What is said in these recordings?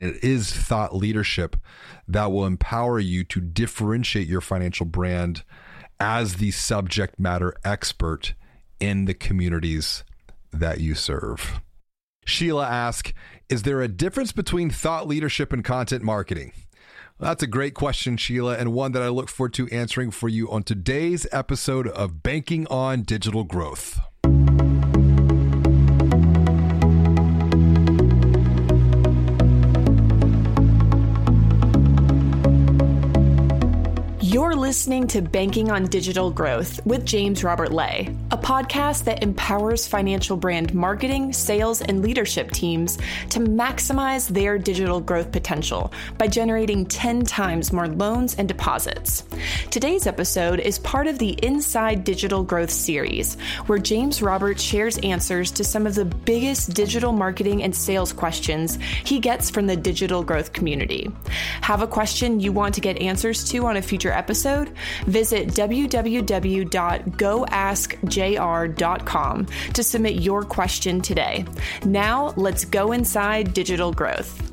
It is thought leadership that will empower you to differentiate your financial brand as the subject matter expert in the communities that you serve. Sheila asks Is there a difference between thought leadership and content marketing? That's a great question, Sheila, and one that I look forward to answering for you on today's episode of Banking on Digital Growth. You're listening to Banking on Digital Growth with James Robert Lay, a podcast that empowers financial brand marketing, sales, and leadership teams to maximize their digital growth potential by generating 10 times more loans and deposits. Today's episode is part of the Inside Digital Growth series, where James Robert shares answers to some of the biggest digital marketing and sales questions he gets from the digital growth community. Have a question you want to get answers to on a future episode, visit www.goaskjr.com to submit your question today. Now, let's go inside digital growth.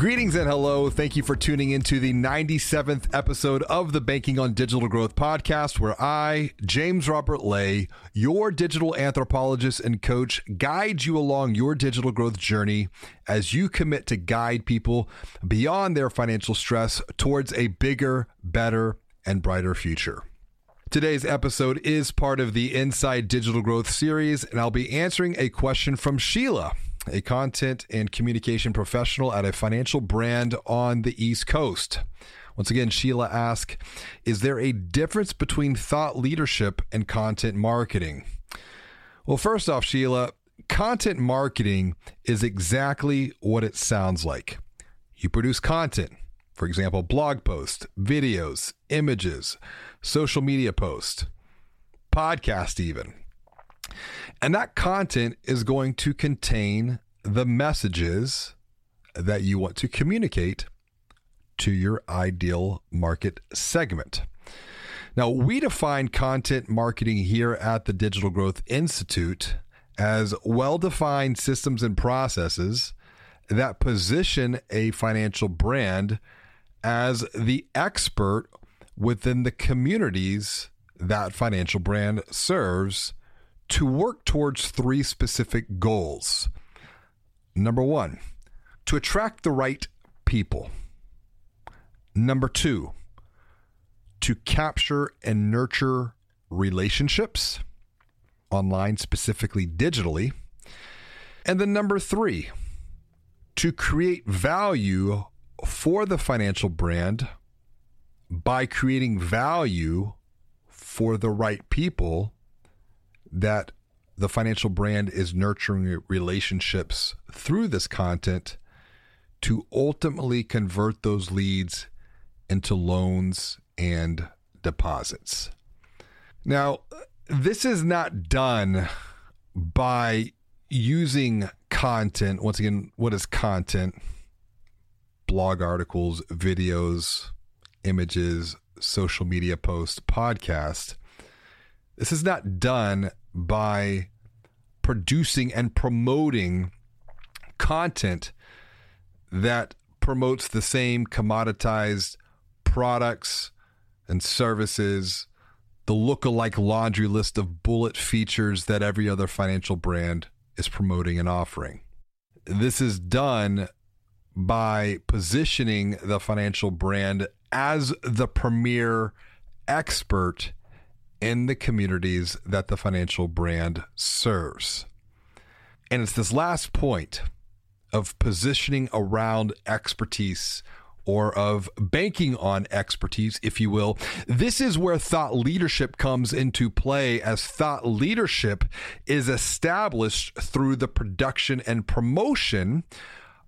Greetings and hello. Thank you for tuning into the 97th episode of the Banking on Digital Growth podcast, where I, James Robert Lay, your digital anthropologist and coach, guide you along your digital growth journey as you commit to guide people beyond their financial stress towards a bigger, better, and brighter future. Today's episode is part of the Inside Digital Growth series, and I'll be answering a question from Sheila a content and communication professional at a financial brand on the East Coast. Once again, Sheila asks Is there a difference between thought leadership and content marketing? Well, first off, Sheila, content marketing is exactly what it sounds like. You produce content, for example, blog posts, videos, images, social media posts, podcast, even. And that content is going to contain the messages that you want to communicate to your ideal market segment. Now, we define content marketing here at the Digital Growth Institute as well defined systems and processes that position a financial brand as the expert within the communities that financial brand serves to work towards three specific goals. Number one, to attract the right people. Number two, to capture and nurture relationships online, specifically digitally. And then number three, to create value for the financial brand by creating value for the right people that the financial brand is nurturing relationships through this content to ultimately convert those leads into loans and deposits. Now, this is not done by using content. Once again, what is content? Blog articles, videos, images, social media posts, podcast. This is not done by producing and promoting content that promotes the same commoditized products and services, the look-alike laundry list of bullet features that every other financial brand is promoting and offering. This is done by positioning the financial brand as the premier expert in the communities that the financial brand serves. And it's this last point of positioning around expertise or of banking on expertise, if you will. This is where thought leadership comes into play, as thought leadership is established through the production and promotion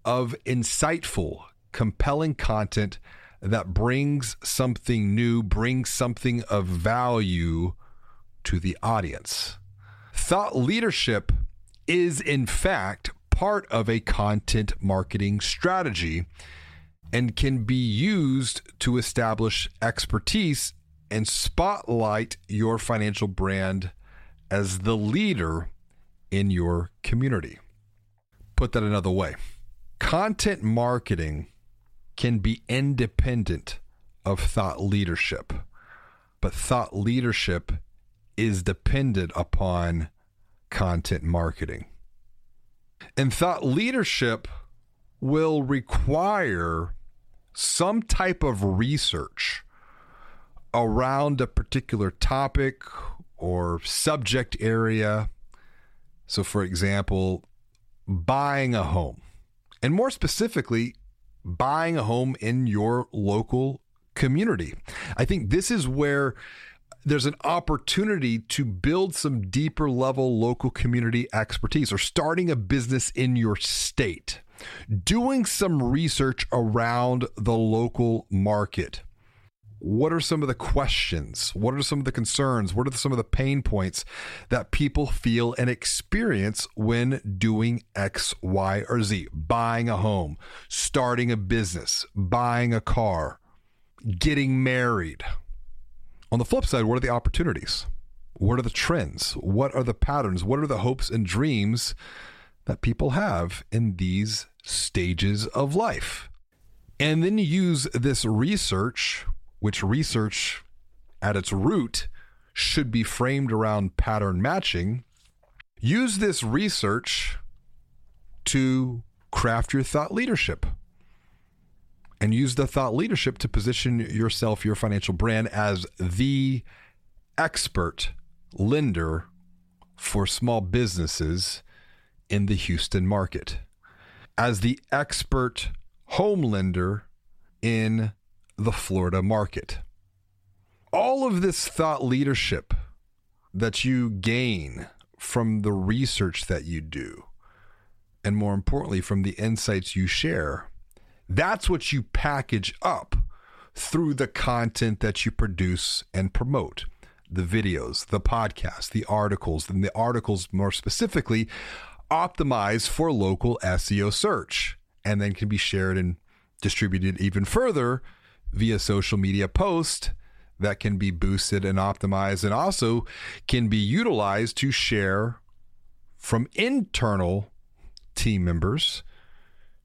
of insightful, compelling content that brings something new, brings something of value to the audience. Thought leadership is, in fact, part of a content marketing strategy and can be used to establish expertise and spotlight your financial brand as the leader in your community. Put that another way content marketing can be independent of thought leadership, but thought leadership is dependent upon content marketing. And thought leadership will require some type of research around a particular topic or subject area. So, for example, buying a home, and more specifically, buying a home in your local community. I think this is where there's an opportunity to build some deeper level local community expertise or starting a business in your state, doing some research around the local market. What are some of the questions? What are some of the concerns? What are some of the pain points that people feel and experience when doing X, Y, or Z? Buying a home, starting a business, buying a car, getting married. On the flip side, what are the opportunities? What are the trends? What are the patterns? What are the hopes and dreams that people have in these stages of life? And then use this research which research at its root should be framed around pattern matching, use this research to craft your thought leadership. And use the thought leadership to position yourself, your financial brand, as the expert lender for small businesses in the Houston market, as the expert home lender in the Florida market. All of this thought leadership that you gain from the research that you do, and more importantly, from the insights you share, that's what you package up through the content that you produce and promote the videos, the podcasts, the articles, and the articles more specifically optimized for local SEO search and then can be shared and distributed even further via social media post that can be boosted and optimized and also can be utilized to share from internal team members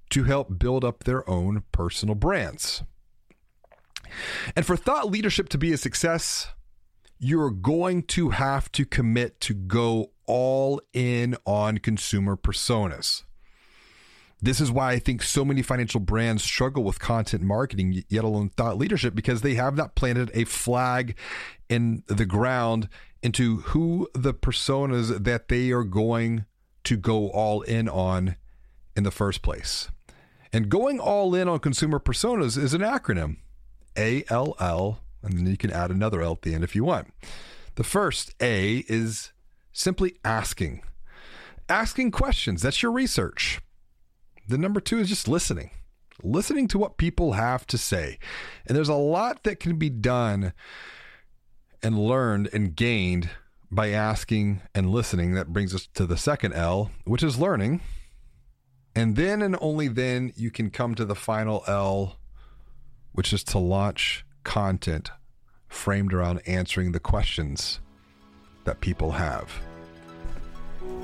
to help build up their own personal brands. And for thought leadership to be a success, you're going to have to commit to go all in on consumer personas. This is why I think so many financial brands struggle with content marketing, yet alone thought leadership, because they have not planted a flag in the ground into who the personas that they are going to go all in on in the first place. And going all in on consumer personas is an acronym ALL, and then you can add another L at the end if you want. The first A is simply asking. Asking questions. That's your research. The number two is just listening, listening to what people have to say. And there's a lot that can be done and learned and gained by asking and listening. That brings us to the second L, which is learning. And then and only then you can come to the final L, which is to launch content framed around answering the questions that people have.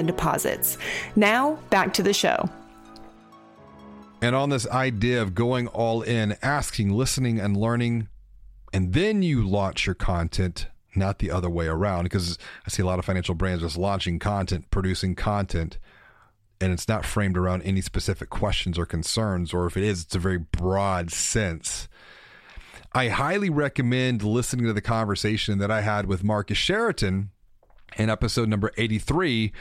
and deposits. Now, back to the show. And on this idea of going all in, asking, listening, and learning, and then you launch your content, not the other way around. Because I see a lot of financial brands just launching content, producing content, and it's not framed around any specific questions or concerns, or if it is, it's a very broad sense. I highly recommend listening to the conversation that I had with Marcus Sheridan in episode number 83,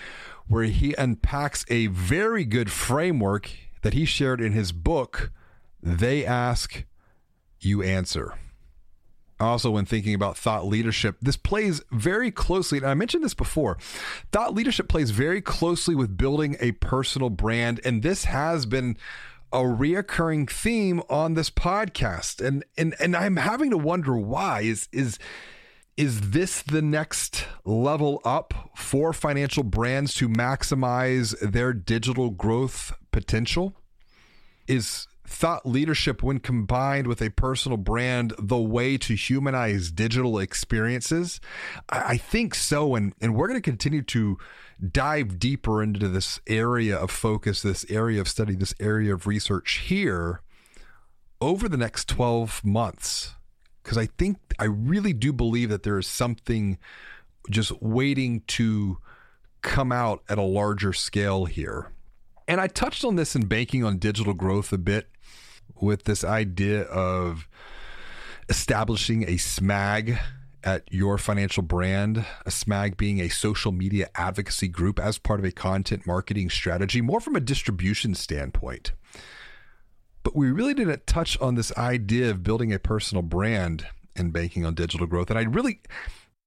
where he unpacks a very good framework that he shared in his book, They Ask, You Answer. Also, when thinking about thought leadership, this plays very closely, and I mentioned this before. Thought leadership plays very closely with building a personal brand, and this has been a reoccurring theme on this podcast. And and and I'm having to wonder why. Is is is this the next level up for financial brands to maximize their digital growth potential? Is thought leadership, when combined with a personal brand, the way to humanize digital experiences? I, think so. And, and we're going to continue to dive deeper into this area of focus, this area of study, this area of research here over the next 12 months because I think I really do believe that there is something just waiting to come out at a larger scale here. And I touched on this in banking on digital growth a bit with this idea of establishing a SMAG at your financial brand, a SMAG being a social media advocacy group as part of a content marketing strategy, more from a distribution standpoint but we really didn't touch on this idea of building a personal brand and banking on digital growth. And I really,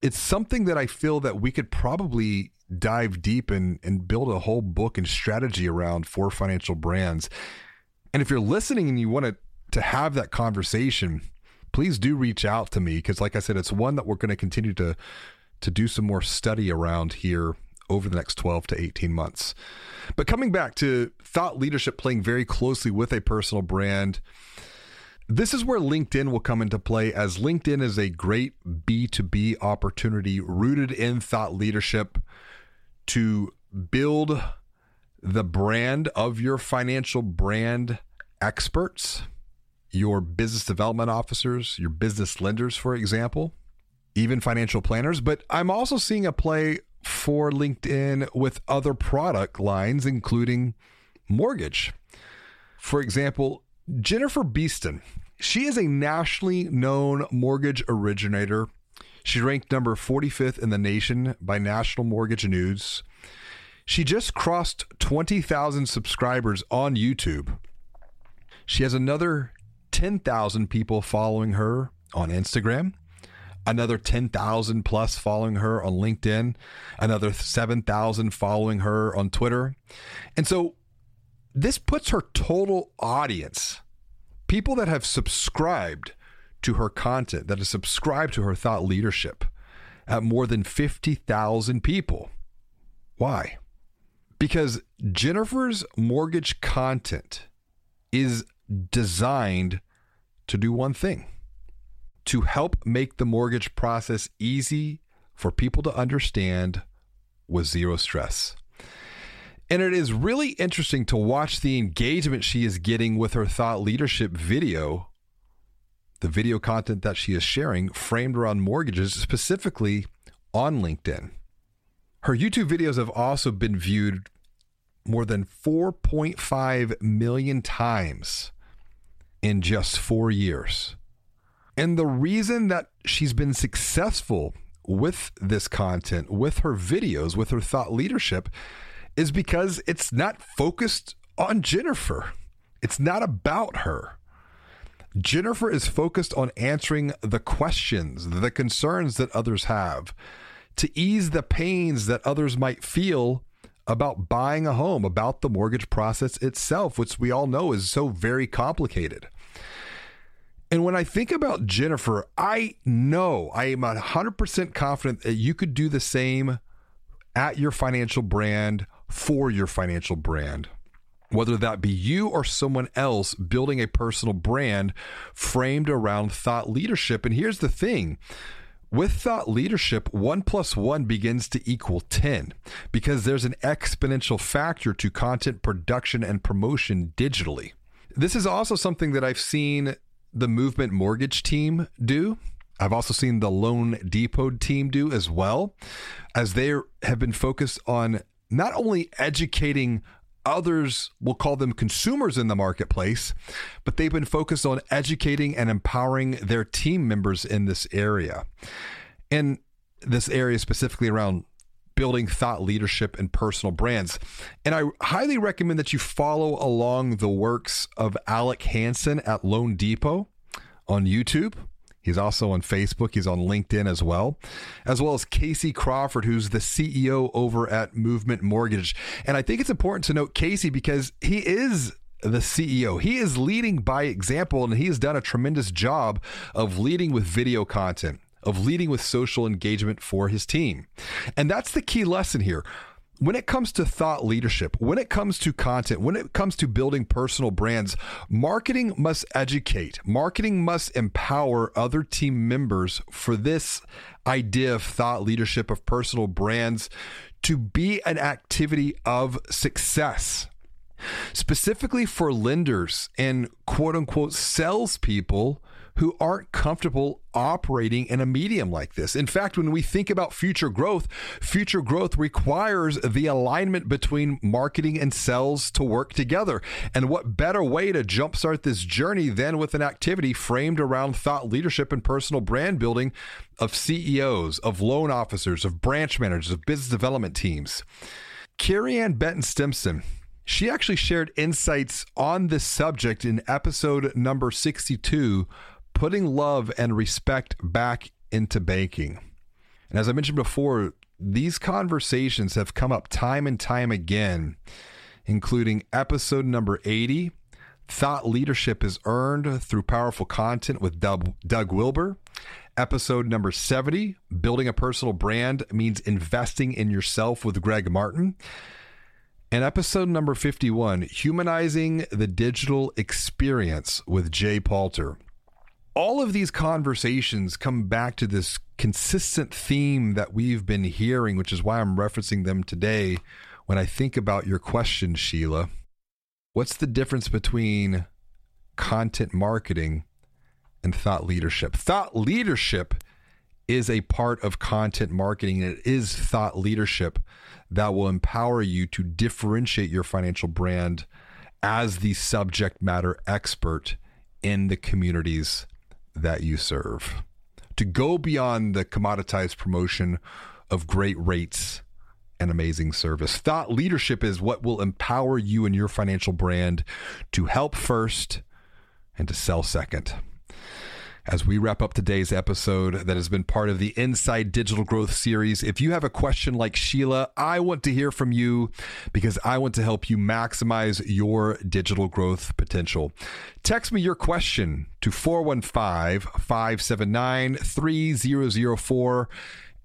it's something that I feel that we could probably dive deep and, and build a whole book and strategy around for financial brands. And if you're listening and you want to, to have that conversation, please do reach out to me because, like I said, it's one that we're going to continue to to do some more study around here over the next 12 to 18 months. But coming back to thought leadership playing very closely with a personal brand, this is where LinkedIn will come into play as LinkedIn is a great B2B opportunity rooted in thought leadership to build the brand of your financial brand experts, your business development officers, your business lenders, for example, even financial planners. But I'm also seeing a play for LinkedIn with other product lines, including mortgage. For example, Jennifer Beeston, she is a nationally known mortgage originator. She ranked number 45th in the nation by National Mortgage News. She just crossed 20,000 subscribers on YouTube. She has another 10,000 people following her on Instagram another 10,000 plus following her on LinkedIn, another 7,000 following her on Twitter. And so this puts her total audience, people that have subscribed to her content, that have subscribed to her thought leadership, at more than 50,000 people. Why? Because Jennifer's mortgage content is designed to do one thing to help make the mortgage process easy for people to understand with zero stress. And it is really interesting to watch the engagement she is getting with her thought leadership video, the video content that she is sharing framed around mortgages, specifically on LinkedIn. Her YouTube videos have also been viewed more than 4.5 million times in just four years. And the reason that she's been successful with this content, with her videos, with her thought leadership, is because it's not focused on Jennifer. It's not about her. Jennifer is focused on answering the questions, the concerns that others have, to ease the pains that others might feel about buying a home, about the mortgage process itself, which we all know is so very complicated. And when I think about Jennifer, I know I am 100% confident that you could do the same at your financial brand for your financial brand. Whether that be you or someone else building a personal brand framed around thought leadership. And here's the thing with thought leadership, one plus one begins to equal 10 because there's an exponential factor to content production and promotion digitally. This is also something that I've seen the Movement Mortgage team do. I've also seen the Loan Depot team do as well, as they have been focused on not only educating Others we'll call them consumers in the marketplace, but they've been focused on educating and empowering their team members in this area. And this area specifically around building thought leadership and personal brands. And I highly recommend that you follow along the works of Alec Hansen at Loan Depot on YouTube. He's also on Facebook. He's on LinkedIn as well, as well as Casey Crawford, who's the CEO over at Movement Mortgage. And I think it's important to note Casey because he is the CEO. He is leading by example, and he has done a tremendous job of leading with video content, of leading with social engagement for his team. And that's the key lesson here when it comes to thought leadership, when it comes to content, when it comes to building personal brands, marketing must educate. Marketing must empower other team members for this idea of thought leadership, of personal brands, to be an activity of success. Specifically for lenders and quote unquote salespeople who aren't comfortable operating in a medium like this. In fact, when we think about future growth, future growth requires the alignment between marketing and sales to work together. And what better way to jumpstart this journey than with an activity framed around thought leadership and personal brand building of CEOs, of loan officers, of branch managers, of business development teams? Carrie Ann Benton Stimson she actually shared insights on this subject in episode number 62 putting love and respect back into banking. And as I mentioned before, these conversations have come up time and time again, including episode number 80 Thought Leadership is Earned Through Powerful Content with Doug, Doug Wilbur. Episode number 70 Building a Personal Brand Means Investing in Yourself with Greg Martin. And episode number 51 Humanizing the Digital Experience with Jay Palter all of these conversations come back to this consistent theme that we've been hearing, which is why I'm referencing them today when I think about your question, Sheila. What's the difference between content marketing and thought leadership? Thought leadership is a part of content marketing, and it is thought leadership that will empower you to differentiate your financial brand as the subject matter expert in the communities that you serve. To go beyond the commoditized promotion of great rates and amazing service. Thought leadership is what will empower you and your financial brand to help first and to sell second as we wrap up today's episode that has been part of the Inside Digital Growth series. If you have a question like Sheila, I want to hear from you because I want to help you maximize your digital growth potential. Text me your question to 415 579 3004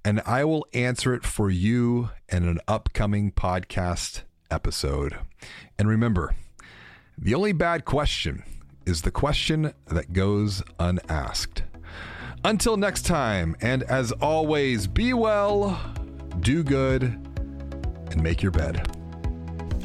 and I will answer it for you in an upcoming podcast episode. And remember, the only bad question is the question that goes unasked. Until next time, and as always, be well, do good, and make your bed.